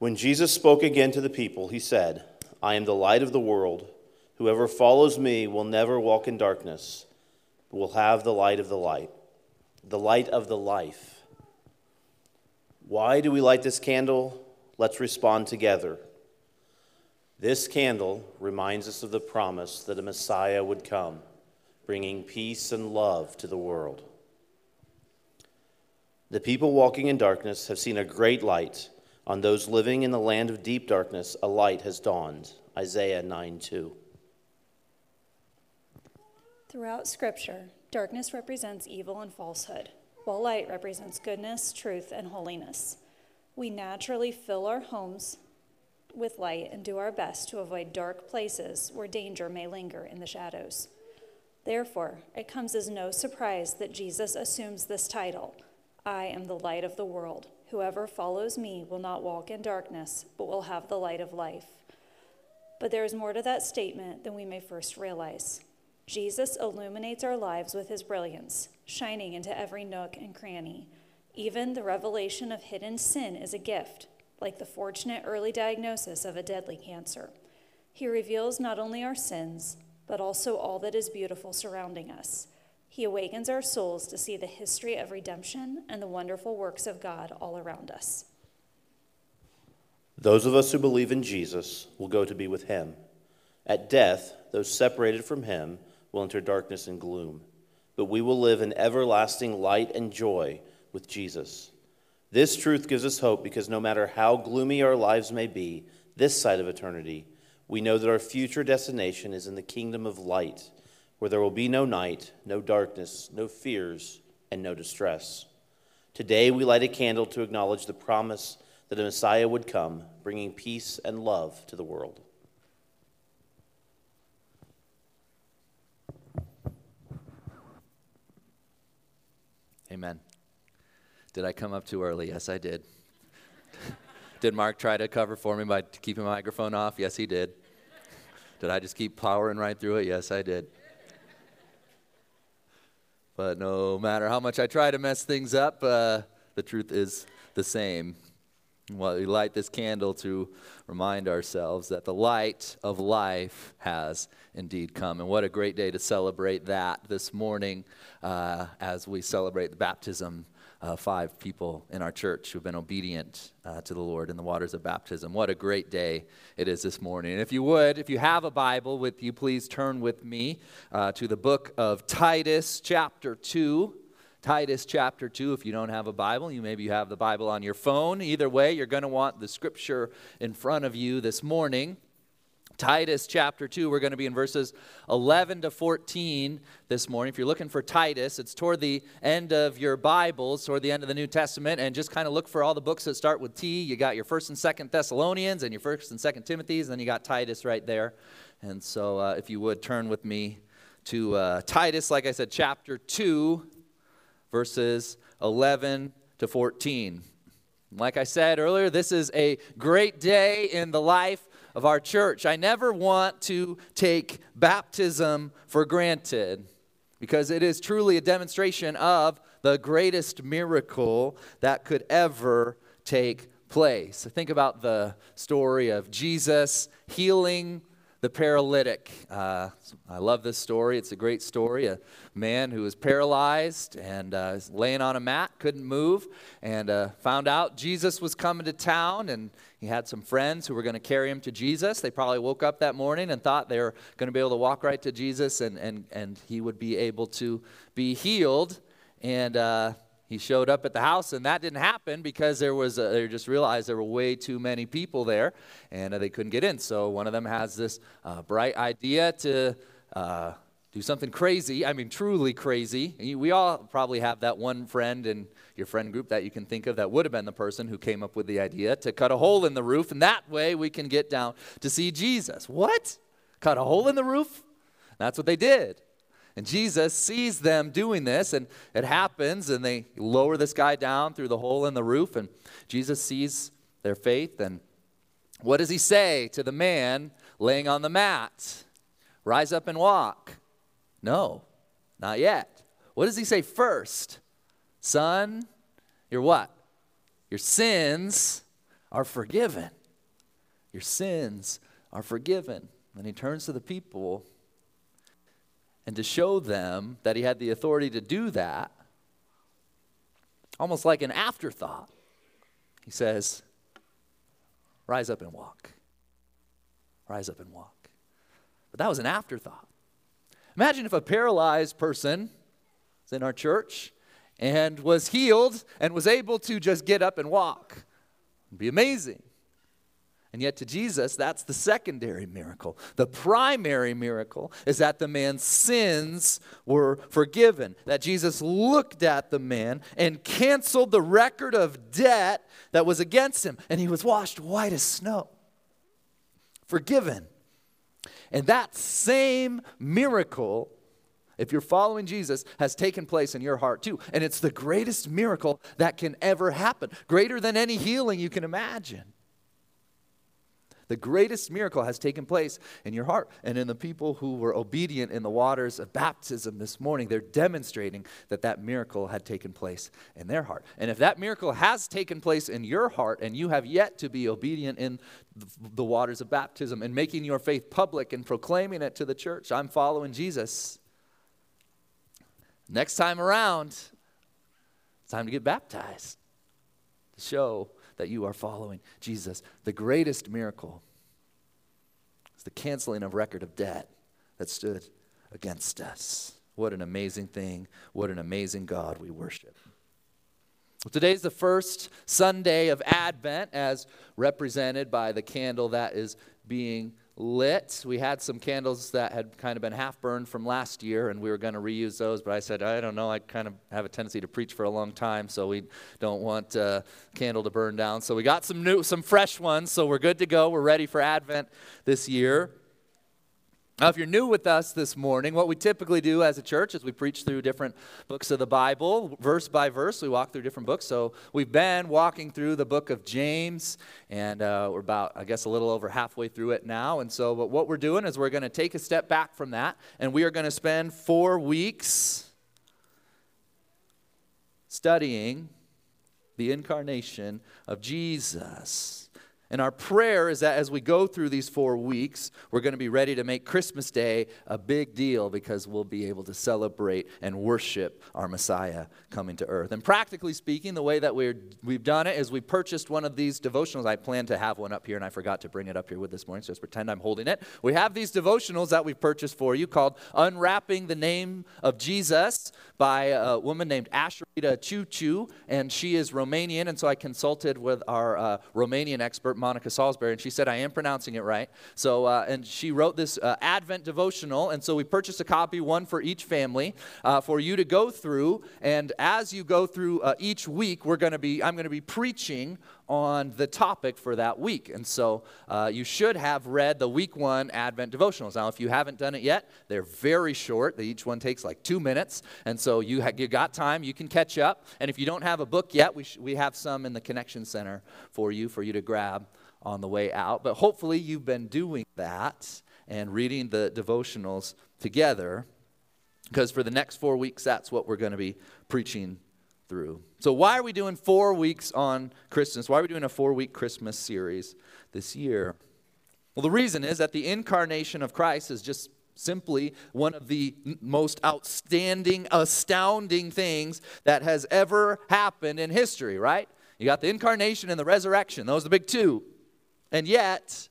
When Jesus spoke again to the people, he said, I am the light of the world. Whoever follows me will never walk in darkness, but will have the light of the light, the light of the life. Why do we light this candle? Let's respond together. This candle reminds us of the promise that a Messiah would come, bringing peace and love to the world. The people walking in darkness have seen a great light. On those living in the land of deep darkness, a light has dawned. Isaiah 9 2. Throughout Scripture, darkness represents evil and falsehood, while light represents goodness, truth, and holiness. We naturally fill our homes with light and do our best to avoid dark places where danger may linger in the shadows. Therefore, it comes as no surprise that Jesus assumes this title I am the light of the world. Whoever follows me will not walk in darkness, but will have the light of life. But there is more to that statement than we may first realize. Jesus illuminates our lives with his brilliance, shining into every nook and cranny. Even the revelation of hidden sin is a gift, like the fortunate early diagnosis of a deadly cancer. He reveals not only our sins, but also all that is beautiful surrounding us. He awakens our souls to see the history of redemption and the wonderful works of God all around us. Those of us who believe in Jesus will go to be with him. At death, those separated from him will enter darkness and gloom, but we will live in everlasting light and joy with Jesus. This truth gives us hope because no matter how gloomy our lives may be, this side of eternity, we know that our future destination is in the kingdom of light, where there will be no night, no darkness, no fears, and no distress. Today, we light a candle to acknowledge the promise that a Messiah would come, bringing peace and love to the world. Amen. Did I come up too early? Yes, I did. did Mark try to cover for me by keeping my microphone off? Yes, he did. Did I just keep powering right through it? Yes, I did. But no matter how much I try to mess things up, uh, the truth is the same. Well, we light this candle to remind ourselves that the light of life has indeed come. And what a great day to celebrate that this morning uh, as we celebrate the baptism uh, five people in our church who've been obedient uh, to the Lord in the waters of baptism. What a great day it is this morning. And if you would, if you have a Bible with you, please turn with me uh, to the book of Titus, chapter 2. Titus chapter 2. If you don't have a Bible, you maybe you have the Bible on your phone. Either way, you're going to want the scripture in front of you this morning. Titus chapter 2, we're going to be in verses 11 to 14 this morning. If you're looking for Titus, it's toward the end of your Bibles, toward the end of the New Testament, and just kind of look for all the books that start with T. You got your 1st and 2nd Thessalonians and your 1st and 2nd Timothy's, and then you got Titus right there. And so uh, if you would turn with me to uh, Titus, like I said, chapter 2, verses 11 to 14. Like I said earlier, this is a great day in the life of our church. I never want to take baptism for granted because it is truly a demonstration of the greatest miracle that could ever take place. Think about the story of Jesus healing the paralytic. Uh, I love this story. It's a great story. A man who was paralyzed and uh, laying on a mat, couldn't move, and uh, found out Jesus was coming to town, and he had some friends who were going to carry him to Jesus. They probably woke up that morning and thought they were going to be able to walk right to Jesus, and, and, and he would be able to be healed. And uh, he showed up at the house, and that didn't happen because there was a, they just realized there were way too many people there, and uh, they couldn't get in. So one of them has this uh, bright idea to uh, do something crazy. I mean, truly crazy. We all probably have that one friend in your friend group that you can think of that would have been the person who came up with the idea to cut a hole in the roof, and that way we can get down to see Jesus. What? Cut a hole in the roof? That's what they did. And Jesus sees them doing this, and it happens, and they lower this guy down through the hole in the roof, and Jesus sees their faith. And what does he say to the man laying on the mat? Rise up and walk. No, not yet. What does he say first? Son, your what? Your sins are forgiven. Your sins are forgiven. And he turns to the people, and to show them that he had the authority to do that, almost like an afterthought, he says, Rise up and walk. Rise up and walk. But that was an afterthought. Imagine if a paralyzed person is in our church and was healed and was able to just get up and walk. It'd be amazing. And yet, to Jesus, that's the secondary miracle. The primary miracle is that the man's sins were forgiven, that Jesus looked at the man and canceled the record of debt that was against him, and he was washed white as snow. Forgiven. And that same miracle, if you're following Jesus, has taken place in your heart too. And it's the greatest miracle that can ever happen, greater than any healing you can imagine. The greatest miracle has taken place in your heart. And in the people who were obedient in the waters of baptism this morning, they're demonstrating that that miracle had taken place in their heart. And if that miracle has taken place in your heart and you have yet to be obedient in the waters of baptism and making your faith public and proclaiming it to the church, I'm following Jesus. Next time around, it's time to get baptized to show that you are following Jesus. The greatest miracle is the canceling of record of debt that stood against us. What an amazing thing. What an amazing God we worship. Today's the first Sunday of Advent, as represented by the candle that is being lit. We had some candles that had kind of been half burned from last year, and we were going to reuse those. But I said, I don't know. I kind of have a tendency to preach for a long time, so we don't want uh, candle to burn down. So we got some new, some fresh ones. So we're good to go. We're ready for Advent this year. Now, if you're new with us this morning, what we typically do as a church is we preach through different books of the Bible, verse by verse. We walk through different books. So we've been walking through the book of James, and uh, we're about, I guess, a little over halfway through it now. And so, but what we're doing is we're going to take a step back from that, and we are going to spend four weeks studying the incarnation of Jesus. And our prayer is that as we go through these four weeks, we're going to be ready to make Christmas Day a big deal because we'll be able to celebrate and worship our Messiah coming to earth. And practically speaking, the way that we're, we've done it is we purchased one of these devotionals. I plan to have one up here, and I forgot to bring it up here with this morning, so just pretend I'm holding it. We have these devotionals that we've purchased for you called Unwrapping the Name of Jesus by a woman named Asheritah Ciuciu, and she is Romanian, and so I consulted with our uh, Romanian expert, Monica Salisbury, and she said I am pronouncing it right. So, uh, and she wrote this uh, Advent devotional, and so we purchased a copy, one for each family, uh, for you to go through. And as you go through uh, each week, we're going to be I'm going to be preaching on the topic for that week. And so uh, you should have read the week one Advent devotionals. Now, if you haven't done it yet, they're very short. Each one takes like two minutes. And so you, ha- you got time, you can catch up. And if you don't have a book yet, we, sh- we have some in the Connection Center for you, for you to grab on the way out. But hopefully you've been doing that and reading the devotionals together because for the next four weeks, that's what we're going to be preaching through. So, why are we doing four weeks on Christmas? Why are we doing a four week Christmas series this year? Well, the reason is that the incarnation of Christ is just simply one of the most outstanding, astounding things that has ever happened in history, right? You got the incarnation and the resurrection, those are the big two. And yet,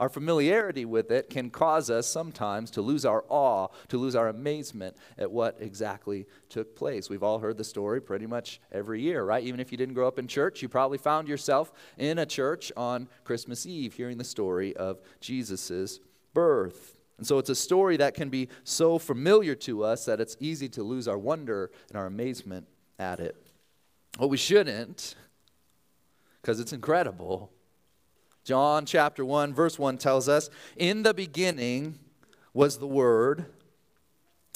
our familiarity with it can cause us sometimes to lose our awe, to lose our amazement at what exactly took place. We've all heard the story pretty much every year, right? Even if you didn't grow up in church, you probably found yourself in a church on Christmas Eve hearing the story of Jesus' birth. And so it's a story that can be so familiar to us that it's easy to lose our wonder and our amazement at it. Well, we shouldn't, because it's incredible, John chapter 1, verse 1 tells us In the beginning was the Word,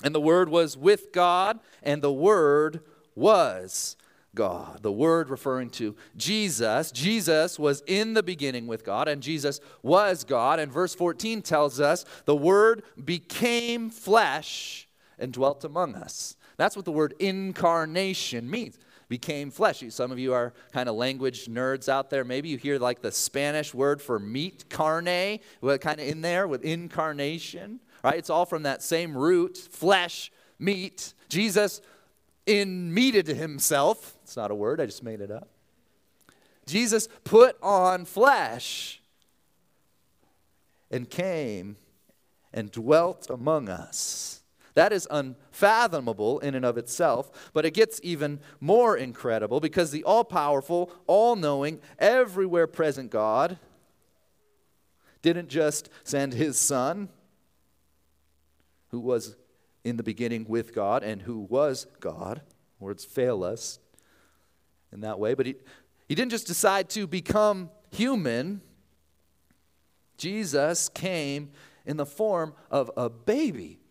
and the Word was with God, and the Word was God. The Word referring to Jesus. Jesus was in the beginning with God, and Jesus was God. And verse 14 tells us the Word became flesh and dwelt among us. That's what the word incarnation means became flesh. Some of you are kind of language nerds out there. Maybe you hear like the Spanish word for meat, carne, kind of in there with incarnation, right? It's all from that same root, flesh, meat. Jesus in-meated himself. It's not a word, I just made it up. Jesus put on flesh and came and dwelt among us. That is unfathomable in and of itself, but it gets even more incredible because the all powerful, all knowing, everywhere present God didn't just send his son, who was in the beginning with God and who was God. Words fail us in that way, but he, he didn't just decide to become human. Jesus came in the form of a baby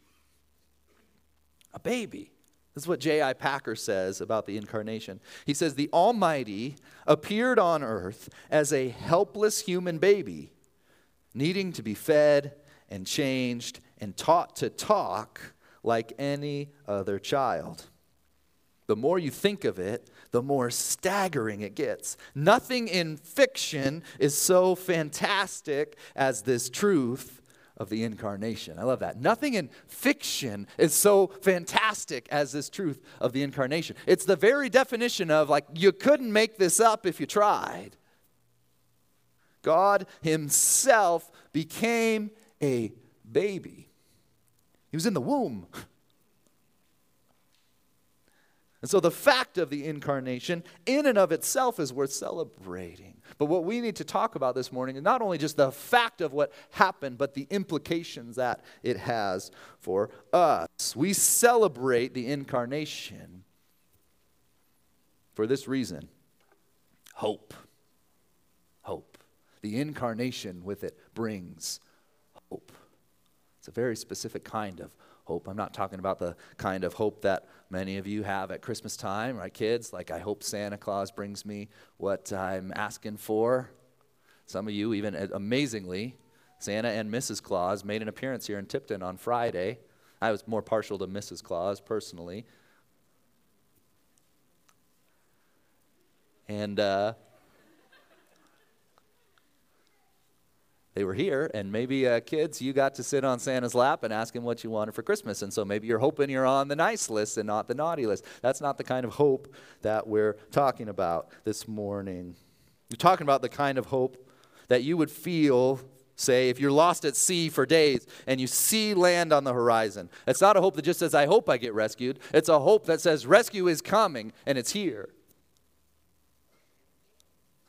a baby. This is what J.I. Packer says about the incarnation. He says, The Almighty appeared on earth as a helpless human baby, needing to be fed and changed and taught to talk like any other child. The more you think of it, the more staggering it gets. Nothing in fiction is so fantastic as this truth of the incarnation. I love that. Nothing in fiction is so fantastic as this truth of the incarnation. It's the very definition of like, you couldn't make this up if you tried. God Himself became a baby, He was in the womb. And so the fact of the incarnation, in and of itself, is worth celebrating. But what we need to talk about this morning is not only just the fact of what happened, but the implications that it has for us. We celebrate the incarnation for this reason hope. Hope. The incarnation with it brings hope. It's a very specific kind of hope. I'm not talking about the kind of hope that many of you have at Christmas time, right, kids? Like, I hope Santa Claus brings me what I'm asking for. Some of you, even amazingly, Santa and Mrs. Claus made an appearance here in Tipton on Friday. I was more partial to Mrs. Claus personally. And uh, they were here, and maybe uh, kids, you got to sit on Santa's lap and ask him what you wanted for Christmas. And so maybe you're hoping you're on the nice list and not the naughty list. That's not the kind of hope that we're talking about this morning. We're talking about the kind of hope that you would feel, say, if you're lost at sea for days and you see land on the horizon. It's not a hope that just says, I hope I get rescued. It's a hope that says, rescue is coming and it's here.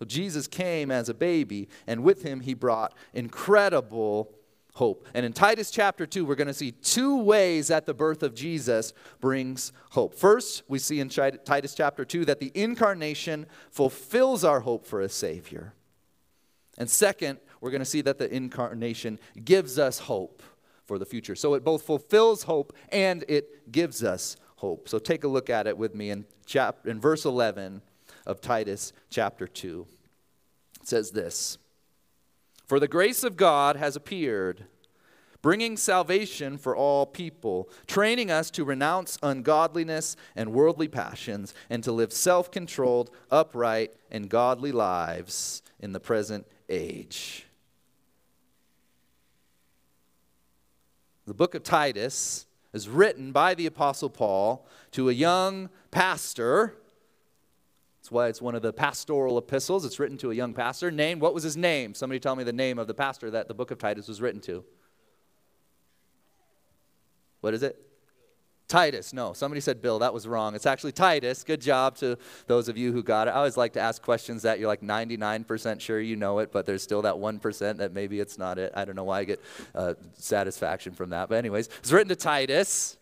So Jesus came as a baby, and with him he brought incredible hope. And in Titus chapter 2, we're going to see two ways that the birth of Jesus brings hope. First, we see in Titus chapter 2 that the incarnation fulfills our hope for a Savior. And second, we're going to see that the incarnation gives us hope for the future. So it both fulfills hope and it gives us hope. So take a look at it with me in, chap- in verse 11 of Titus chapter 2. It says this For the grace of God has appeared, bringing salvation for all people, training us to renounce ungodliness and worldly passions, and to live self controlled, upright, and godly lives in the present age. The book of Titus is written by the Apostle Paul to a young pastor that's why it's one of the pastoral epistles. It's written to a young pastor. Name, what was his name? Somebody tell me the name of the pastor that the book of Titus was written to. What is it? Titus. No, somebody said Bill. That was wrong. It's actually Titus. Good job to those of you who got it. I always like to ask questions that you're like 99% sure you know it, but there's still that 1% that maybe it's not it. I don't know why I get uh, satisfaction from that. But, anyways, it's written to Titus.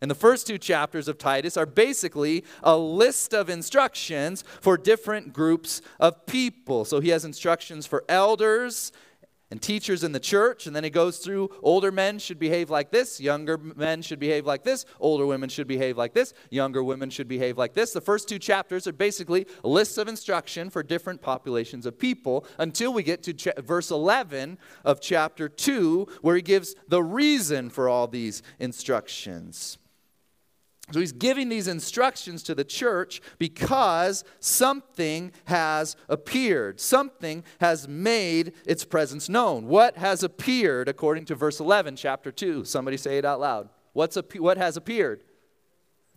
And the first two chapters of Titus are basically a list of instructions for different groups of people. So he has instructions for elders and teachers in the church, and then he goes through older men should behave like this, younger men should behave like this, older women should behave like this, younger women should behave like this. The first two chapters are basically lists of instruction for different populations of people until we get to ch- verse 11 of chapter 2, where he gives the reason for all these instructions. So he's giving these instructions to the church because something has appeared. Something has made its presence known. What has appeared according to verse 11, chapter 2? Somebody say it out loud. What's what has appeared?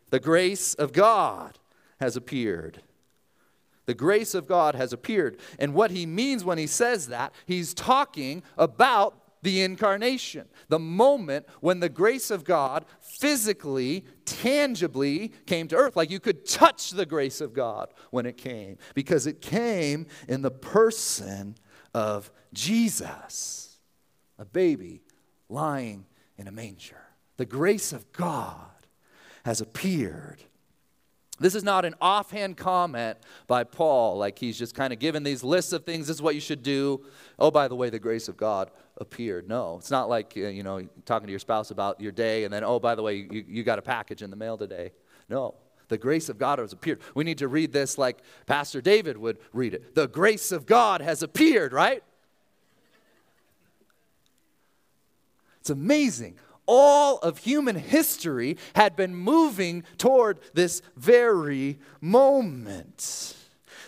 The grace of God has appeared. The grace of God has appeared. And what he means when he says that, he's talking about the incarnation, the moment when the grace of God physically, tangibly came to earth. Like you could touch the grace of God when it came, because it came in the person of Jesus, a baby lying in a manger. The grace of God has appeared this is not an offhand comment by Paul, like he's just kind of given these lists of things, this is what you should do. Oh, by the way, the grace of God appeared. No, it's not like, uh, you know, talking to your spouse about your day and then, oh, by the way, you, you got a package in the mail today. No, the grace of God has appeared. We need to read this like Pastor David would read it. The grace of God has appeared, right? It's amazing all of human history had been moving toward this very moment.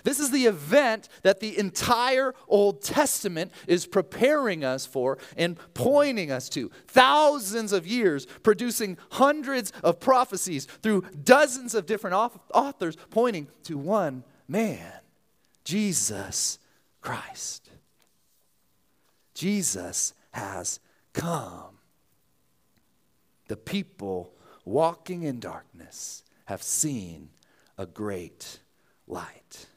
This is the event that the entire Old Testament is preparing us for and pointing us to. Thousands of years producing hundreds of prophecies through dozens of different authors pointing to one man, Jesus Christ. Jesus has come the people walking in darkness have seen a great light.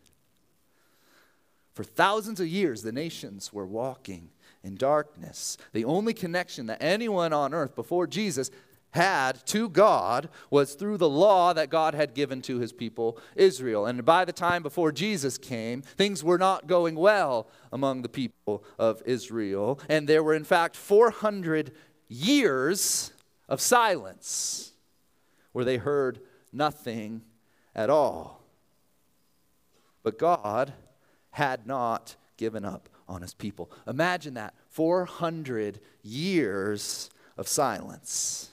For thousands of years, the nations were walking in darkness. The only connection that anyone on earth before Jesus had to God was through the law that God had given to his people Israel. And by the time before Jesus came, things were not going well among the people of Israel. And there were, in fact, 400 years of silence where they heard nothing at all. But God had not given up on his people. Imagine that 400 years of silence.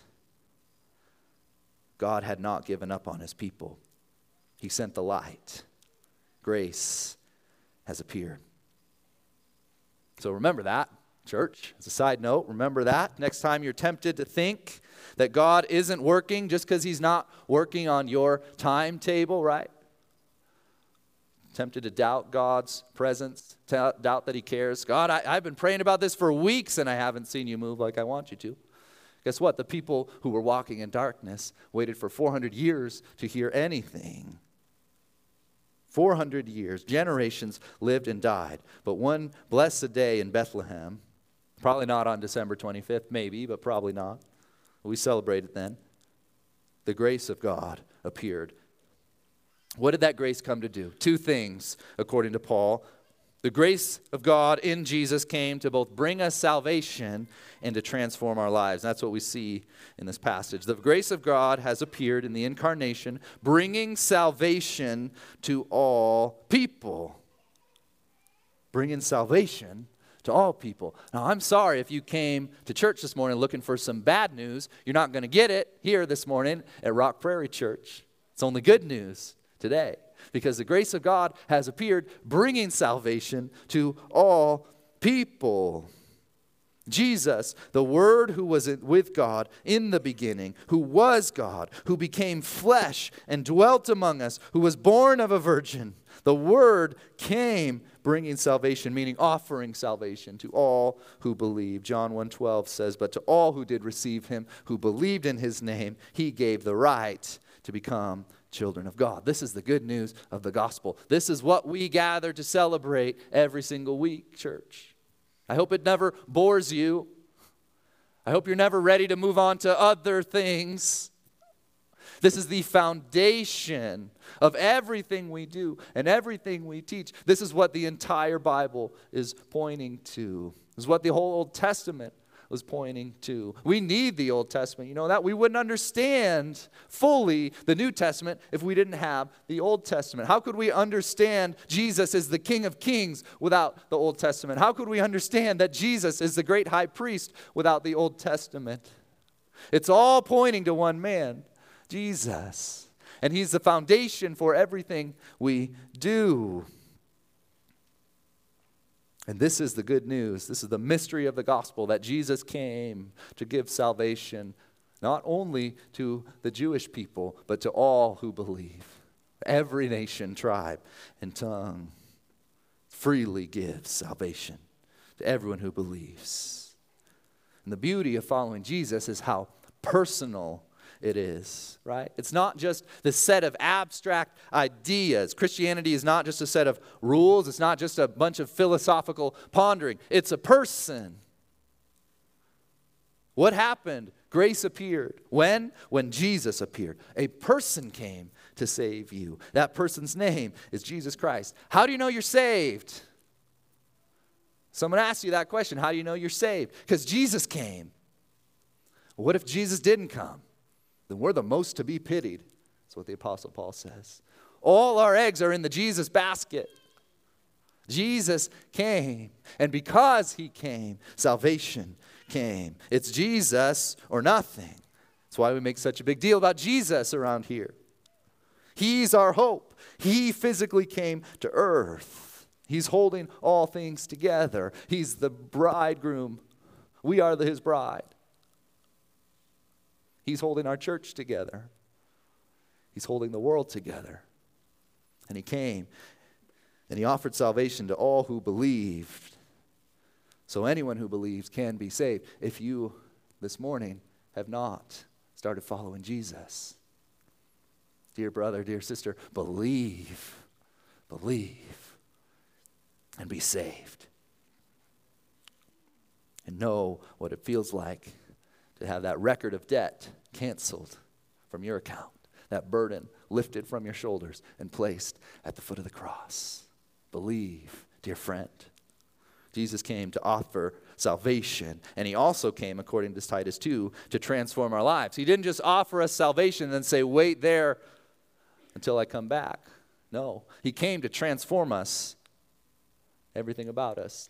God had not given up on his people. He sent the light. Grace has appeared. So remember that, church. As a side note, remember that. Next time you're tempted to think that God isn't working just because He's not working on your timetable, right? Tempted to doubt God's presence, doubt that He cares. God, I, I've been praying about this for weeks and I haven't seen you move like I want you to. Guess what? The people who were walking in darkness waited for 400 years to hear anything. 400 years, generations lived and died. But one blessed day in Bethlehem, probably not on December 25th, maybe, but probably not, we celebrated then. The grace of God appeared. What did that grace come to do? Two things, according to Paul. The grace of God in Jesus came to both bring us salvation and to transform our lives. That's what we see in this passage. The grace of God has appeared in the incarnation, bringing salvation to all people. Bringing salvation to all people. Now, I'm sorry if you came to church this morning looking for some bad news. You're not going to get it here this morning at Rock Prairie Church. It's only good news today because the grace of God has appeared, bringing salvation to all people. Jesus, the Word who was with God in the beginning, who was God, who became flesh and dwelt among us, who was born of a virgin. The Word came bringing salvation, meaning offering salvation to all who believe. John 1:12 says, "But to all who did receive him, who believed in his name, he gave the right to become children of God." This is the good news of the gospel. This is what we gather to celebrate every single week, church. I hope it never bores you. I hope you're never ready to move on to other things. This is the foundation of everything we do and everything we teach. This is what the entire Bible is pointing to. This is what the whole Old Testament was pointing to. We need the Old Testament. You know that? We wouldn't understand fully the New Testament if we didn't have the Old Testament. How could we understand Jesus as the King of Kings without the Old Testament? How could we understand that Jesus is the great high priest without the Old Testament? It's all pointing to one man. Jesus. And He's the foundation for everything we do. And this is the good news. This is the mystery of the gospel that Jesus came to give salvation not only to the Jewish people, but to all who believe. Every nation, tribe, and tongue freely gives salvation to everyone who believes. And the beauty of following Jesus is how personal it is, right? It's not just the set of abstract ideas. Christianity is not just a set of rules, it's not just a bunch of philosophical pondering. It's a person. What happened? Grace appeared. When? When Jesus appeared. A person came to save you. That person's name is Jesus Christ. How do you know you're saved? Someone asked you that question How do you know you're saved? Because Jesus came. What if Jesus didn't come? Then we're the most to be pitied. That's what the Apostle Paul says. All our eggs are in the Jesus basket. Jesus came, and because he came, salvation came. It's Jesus or nothing. That's why we make such a big deal about Jesus around here. He's our hope. He physically came to earth. He's holding all things together. He's the bridegroom. We are the, his bride. He's holding our church together. He's holding the world together. And he came and he offered salvation to all who believed. So anyone who believes can be saved. If you this morning have not started following Jesus, dear brother, dear sister, believe, believe, and be saved. And know what it feels like to have that record of debt canceled from your account, that burden lifted from your shoulders and placed at the foot of the cross. Believe, dear friend. Jesus came to offer salvation, and he also came, according to Titus 2, to transform our lives. He didn't just offer us salvation and then say, wait there until I come back. No, he came to transform us, everything about us,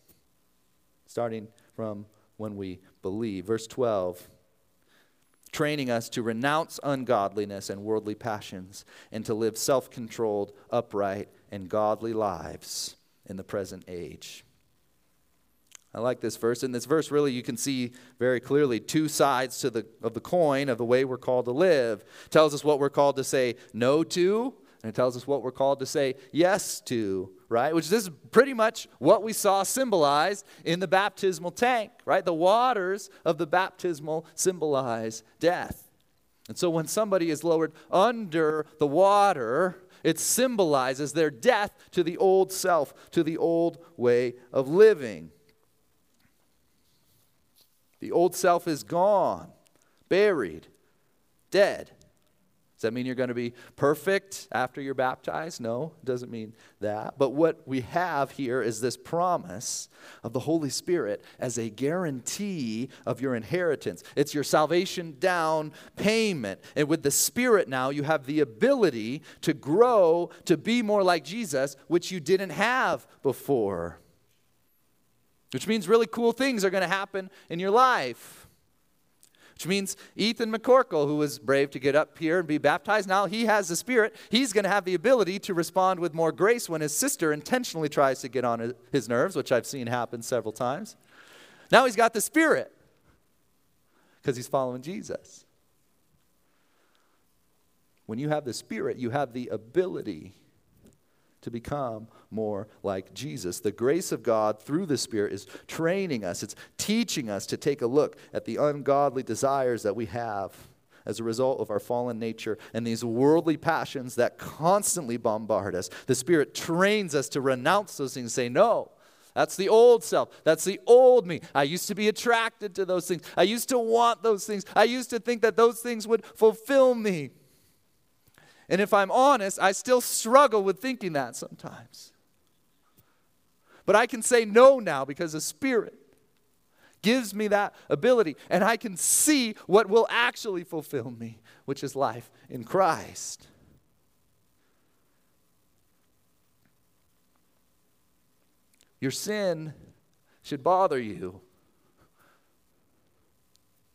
starting from when we believe. Verse 12 training us to renounce ungodliness and worldly passions and to live self controlled, upright, and godly lives in the present age. I like this verse. In this verse, really, you can see very clearly two sides to the, of the coin of the way we're called to live. It tells us what we're called to say no to, and it tells us what we're called to say yes to, right? Which is pretty much what we saw symbolized in the baptismal tank, right? The waters of the baptismal symbolize death. And so when somebody is lowered under the water, it symbolizes their death to the old self, to the old way of living. The old self is gone, buried, dead. Does that mean you're going to be perfect after you're baptized? No, it doesn't mean that. But what we have here is this promise of the Holy Spirit as a guarantee of your inheritance. It's your salvation down payment. And with the Spirit now, you have the ability to grow to be more like Jesus, which you didn't have before which means really cool things are going to happen in your life. Which means Ethan McCorkle, who was brave to get up here and be baptized, now he has the Spirit. He's going to have the ability to respond with more grace when his sister intentionally tries to get on his nerves, which I've seen happen several times. Now he's got the Spirit because he's following Jesus. When you have the Spirit, you have the ability to become more like Jesus. The grace of God through the Spirit is training us, it's teaching us to take a look at the ungodly desires that we have as a result of our fallen nature and these worldly passions that constantly bombard us. The Spirit trains us to renounce those things, say, No. That's the old self. That's the old me. I used to be attracted to those things. I used to want those things. I used to think that those things would fulfill me. And if I'm honest, I still struggle with thinking that sometimes. But I can say no now because the Spirit gives me that ability, and I can see what will actually fulfill me, which is life in Christ. Your sin should bother you.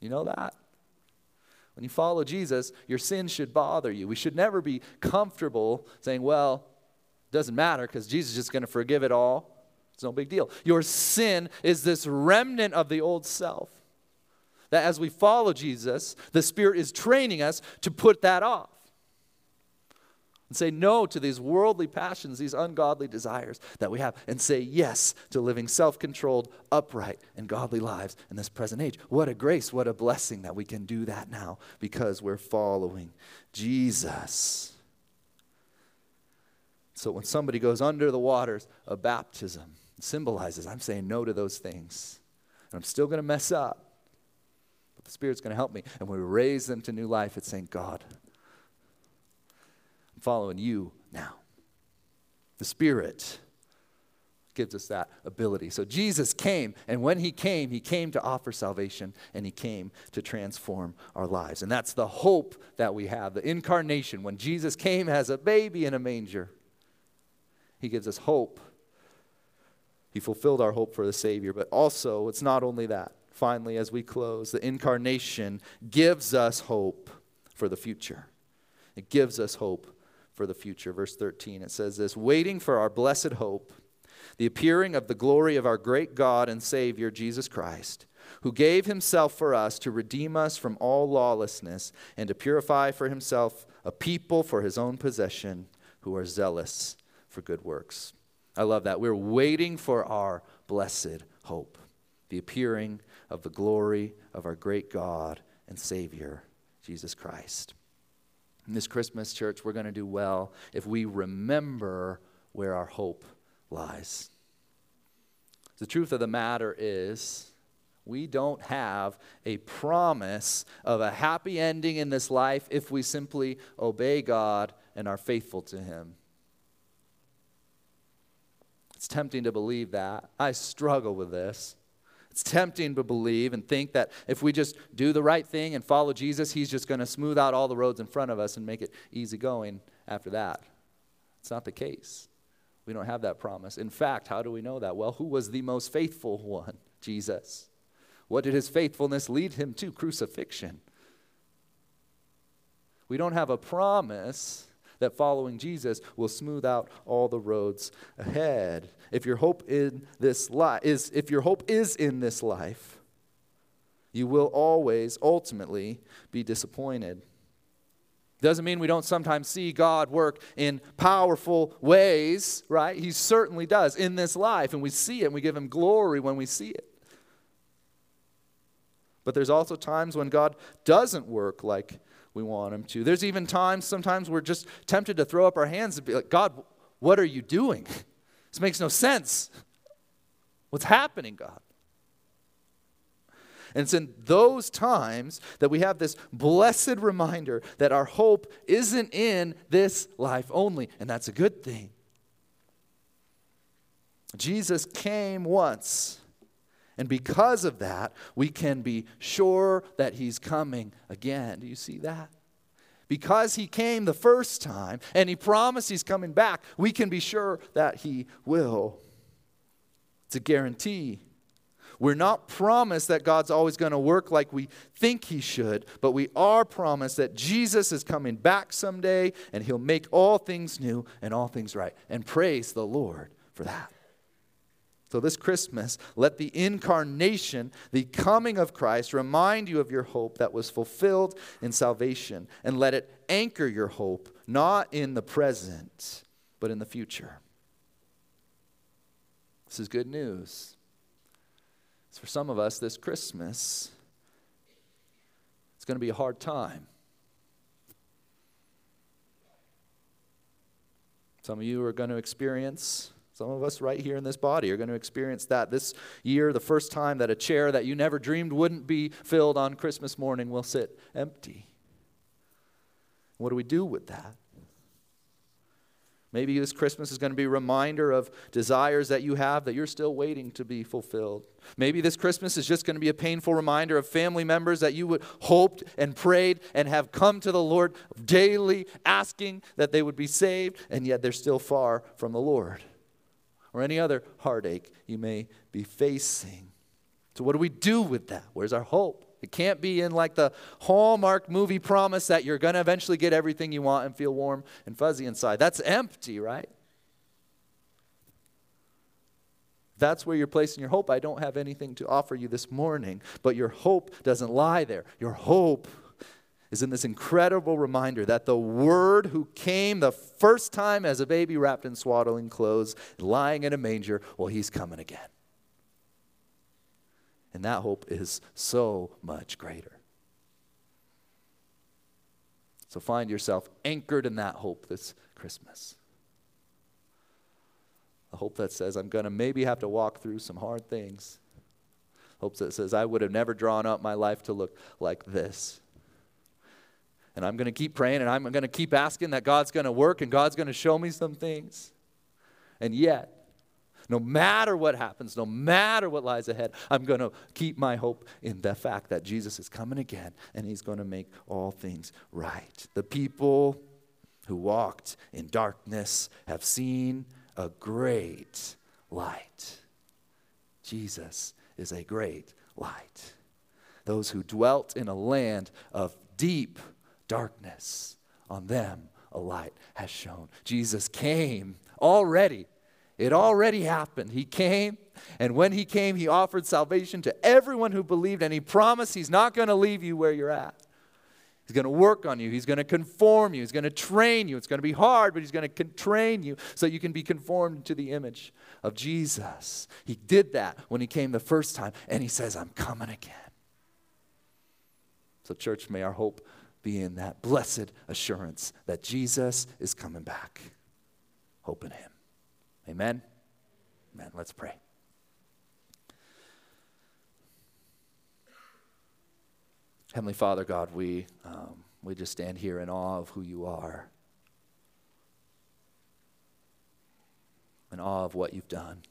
You know that? When you follow Jesus, your sin should bother you. We should never be comfortable saying, well, it doesn't matter because Jesus is just going to forgive it all. It's no big deal. Your sin is this remnant of the old self. That as we follow Jesus, the Spirit is training us to put that off and say no to these worldly passions, these ungodly desires that we have, and say yes to living self controlled, upright, and godly lives in this present age. What a grace, what a blessing that we can do that now because we're following Jesus. So when somebody goes under the waters of baptism, symbolizes I'm saying no to those things. And I'm still going to mess up. But the Spirit's going to help me. And we raise them to new life, it's saying, God, I'm following you now. The Spirit gives us that ability. So Jesus came, and when he came, he came to offer salvation and he came to transform our lives. And that's the hope that we have the incarnation. When Jesus came as a baby in a manger, he gives us hope. He fulfilled our hope for the Savior, but also, it's not only that. Finally, as we close, the incarnation gives us hope for the future. It gives us hope for the future. Verse 13, it says this waiting for our blessed hope, the appearing of the glory of our great God and Savior, Jesus Christ, who gave himself for us to redeem us from all lawlessness and to purify for himself a people for his own possession who are zealous for good works. I love that. We're waiting for our blessed hope, the appearing of the glory of our great God and Savior, Jesus Christ. In this Christmas, church, we're going to do well if we remember where our hope lies. The truth of the matter is, we don't have a promise of a happy ending in this life if we simply obey God and are faithful to Him. It's tempting to believe that. I struggle with this. It's tempting to believe and think that if we just do the right thing and follow Jesus, He's just going to smooth out all the roads in front of us and make it easy going after that. It's not the case. We don't have that promise. In fact, how do we know that? Well, who was the most faithful one? Jesus. What did his faithfulness lead him to? Crucifixion. We don't have a promise that following Jesus will smooth out all the roads ahead. If your hope in this life is if your hope is in this life, you will always ultimately be disappointed. Doesn't mean we don't sometimes see God work in powerful ways, right? He certainly does in this life, and we see it and we give Him glory when we see it. But there's also times when God doesn't work like we want Him to. There's even times, sometimes we're just tempted to throw up our hands and be like, God, what are you doing? This makes no sense. What's happening, God? And it's in those times that we have this blessed reminder that our hope isn't in this life only, and that's a good thing. Jesus came once, and because of that, we can be sure that he's coming again. Do you see that? Because he came the first time and he promised he's coming back, we can be sure that he will. It's a guarantee. We're not promised that God's always going to work like we think He should, but we are promised that Jesus is coming back someday and He'll make all things new and all things right. And praise the Lord for that. So, this Christmas, let the incarnation, the coming of Christ, remind you of your hope that was fulfilled in salvation. And let it anchor your hope, not in the present, but in the future. This is good news. For some of us, this Christmas, it's going to be a hard time. Some of you are going to experience some of us right here in this body are going to experience that this year, the first time that a chair that you never dreamed wouldn't be filled on Christmas morning will sit empty. What do we do with that? Maybe this Christmas is going to be a reminder of desires that you have that you're still waiting to be fulfilled. Maybe this Christmas is just going to be a painful reminder of family members that you would hoped and prayed and have come to the Lord daily asking that they would be saved and yet they're still far from the Lord or any other heartache you may be facing. So, what do we do with that? Where's our hope? It can't be in like the Hallmark movie promise that you're going to eventually get everything you want and feel warm and fuzzy inside. That's empty, right? That's where you're placing your hope. I don't have anything to offer you this morning, but your hope doesn't lie there. Your hope is in this incredible reminder that the Word who came the first time as a baby wrapped in swaddling clothes, lying in a manger, well, he's coming again. And that hope is so much greater. So find yourself anchored in that hope this Christmas. A hope that says, I'm going to maybe have to walk through some hard things. Hope that says, I would have never drawn up my life to look like this. And I'm going to keep praying and I'm going to keep asking that God's going to work and God's going to show me some things. And yet, no matter what happens, no matter what lies ahead, I'm going to keep my hope in the fact that Jesus is coming again and he's going to make all things right. The people who walked in darkness have seen a great light. Jesus is a great light. Those who dwelt in a land of deep darkness, on them a light has shone. Jesus came already it already happened. He came, and when he came, he offered salvation to everyone who believed, and he promised he's not going to leave you where you're at. He's going to work on you. He's going to conform you. He's going to train you. It's going to be hard, but he's going to train you so you can be conformed to the image of Jesus. He did that when he came the first time, and he says, I'm coming again. So, church, may our hope be in that blessed assurance that Jesus is coming back. Hope in him. Amen? Amen. Let's pray. Heavenly Father, God, we, um, we just stand here in awe of who you are, in awe of what you've done.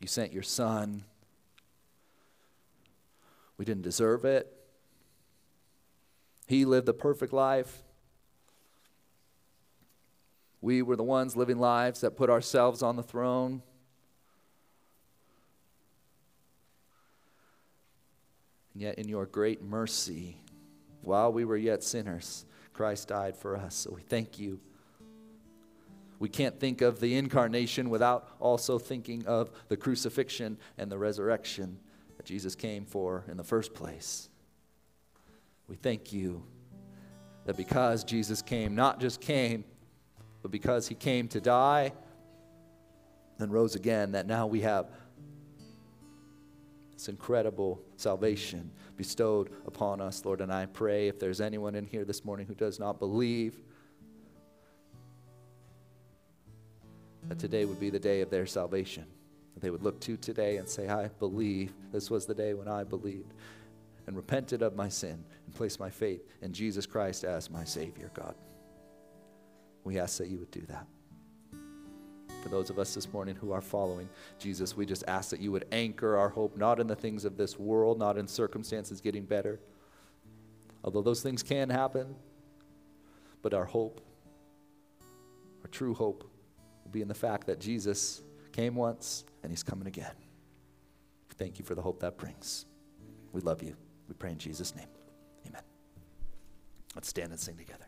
You sent your Son. We didn't deserve it. He lived the perfect life. We were the ones living lives that put ourselves on the throne. And yet, in your great mercy, while we were yet sinners, Christ died for us. So we thank you. We can't think of the incarnation without also thinking of the crucifixion and the resurrection that Jesus came for in the first place. We thank you that because Jesus came, not just came, but because he came to die and rose again, that now we have this incredible salvation bestowed upon us, Lord. And I pray if there's anyone in here this morning who does not believe, that today would be the day of their salvation. That they would look to today and say, I believe this was the day when I believed and repented of my sin and placed my faith in Jesus Christ as my Savior, God. We ask that you would do that. For those of us this morning who are following Jesus, we just ask that you would anchor our hope not in the things of this world, not in circumstances getting better, although those things can happen, but our hope, our true hope, will be in the fact that Jesus came once and he's coming again. Thank you for the hope that brings. We love you. We pray in Jesus' name. Amen. Let's stand and sing together.